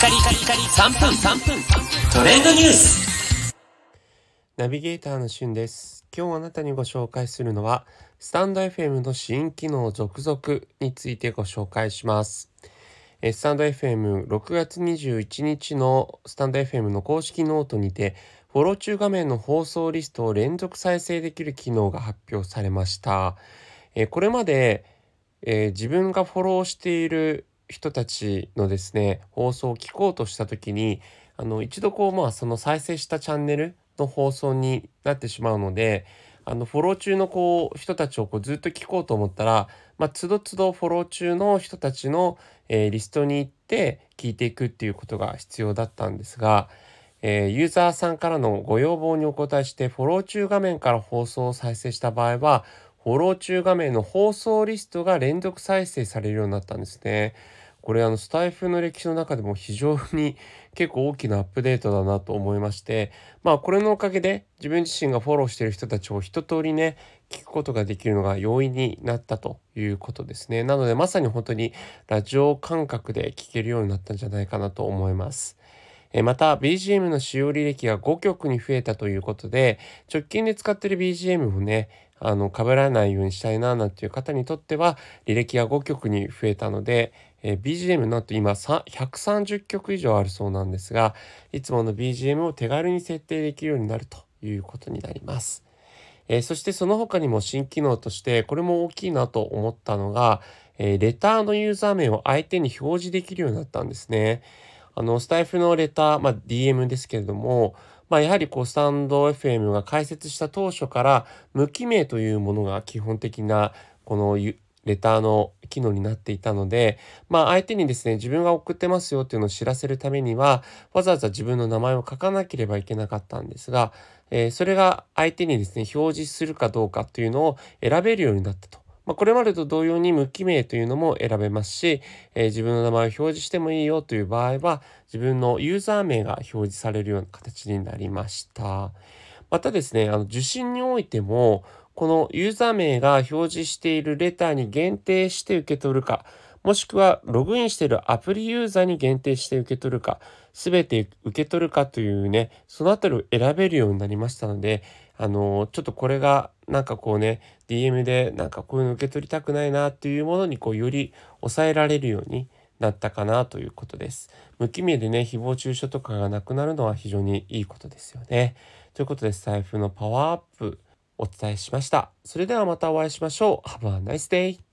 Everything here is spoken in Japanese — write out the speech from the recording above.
カリカリカリ3分3分。トレンドニュース。ナビゲーターのしゅんです。今日あなたにご紹介するのはスタンド FM の新機能続々についてご紹介します。えスタンド FM6 月21日のスタンド FM の公式ノートにてフォロー中画面の放送リストを連続再生できる機能が発表されました。えこれまでえー、自分がフォローしている人たちのですね放送を聞こうとした時にあの一度こうまあその再生したチャンネルの放送になってしまうのであのフォロー中のこう人たちをこうずっと聞こうと思ったら、まあ、つどつどフォロー中の人たちの、えー、リストに行って聞いていくっていうことが必要だったんですが、えー、ユーザーさんからのご要望にお答えしてフォロー中画面から放送を再生した場合はフォロー中画面の放送リストが連続再生されるようになったんですね。これあのスタイフの歴史の中でも非常に結構大きなアップデートだなと思いましてまあこれのおかげで自分自身がフォローしてる人たちを一通りね聞くことができるのが容易になったということですねなのでまさに本当にラジオ感覚で聞けるようになったんじゃないかなと思いますまた BGM の使用履歴が5曲に増えたということで直近で使ってる BGM もねあの被らないようにしたいななんていう方にとっては履歴が5曲に増えたので、え、BGM なんと今130曲以上あるそうなんですがいつもの BGM を手軽に設定できるようになるということになります。え、そしてその他にも新機能としてこれも大きいなと思ったのが、え、レターのユーザー名を相手に表示できるようになったんですね。あのスタイフのレター、まあ、DM ですけれどもまあ、やはりこうスタンド FM が開設した当初から無記名というものが基本的なこのレターの機能になっていたので、まあ相手にですね、自分が送ってますよっていうのを知らせるためには、わざわざ自分の名前を書かなければいけなかったんですが、えー、それが相手にですね、表示するかどうかというのを選べるようになったと。まあ、これまでと同様に無記名というのも選べますし、えー、自分の名前を表示してもいいよという場合は自分のユーザー名が表示されるような形になりました。またですね、あの受信においてもこのユーザー名が表示しているレターに限定して受け取るか、もしくはログインしているアプリユーザーに限定して受け取るか、すべて受け取るかというね、そのあたりを選べるようになりましたので、あの、ちょっとこれがなんかこうね、DM でなんかこういうの受け取りたくないなっていうものにこうより抑えられるようになったかなということです。無記名でね、誹謗中傷とかがなくなるのは非常にいいことですよね。ということで、財布のパワーアップお伝えしました。それではまたお会いしましょう。Have a nice day!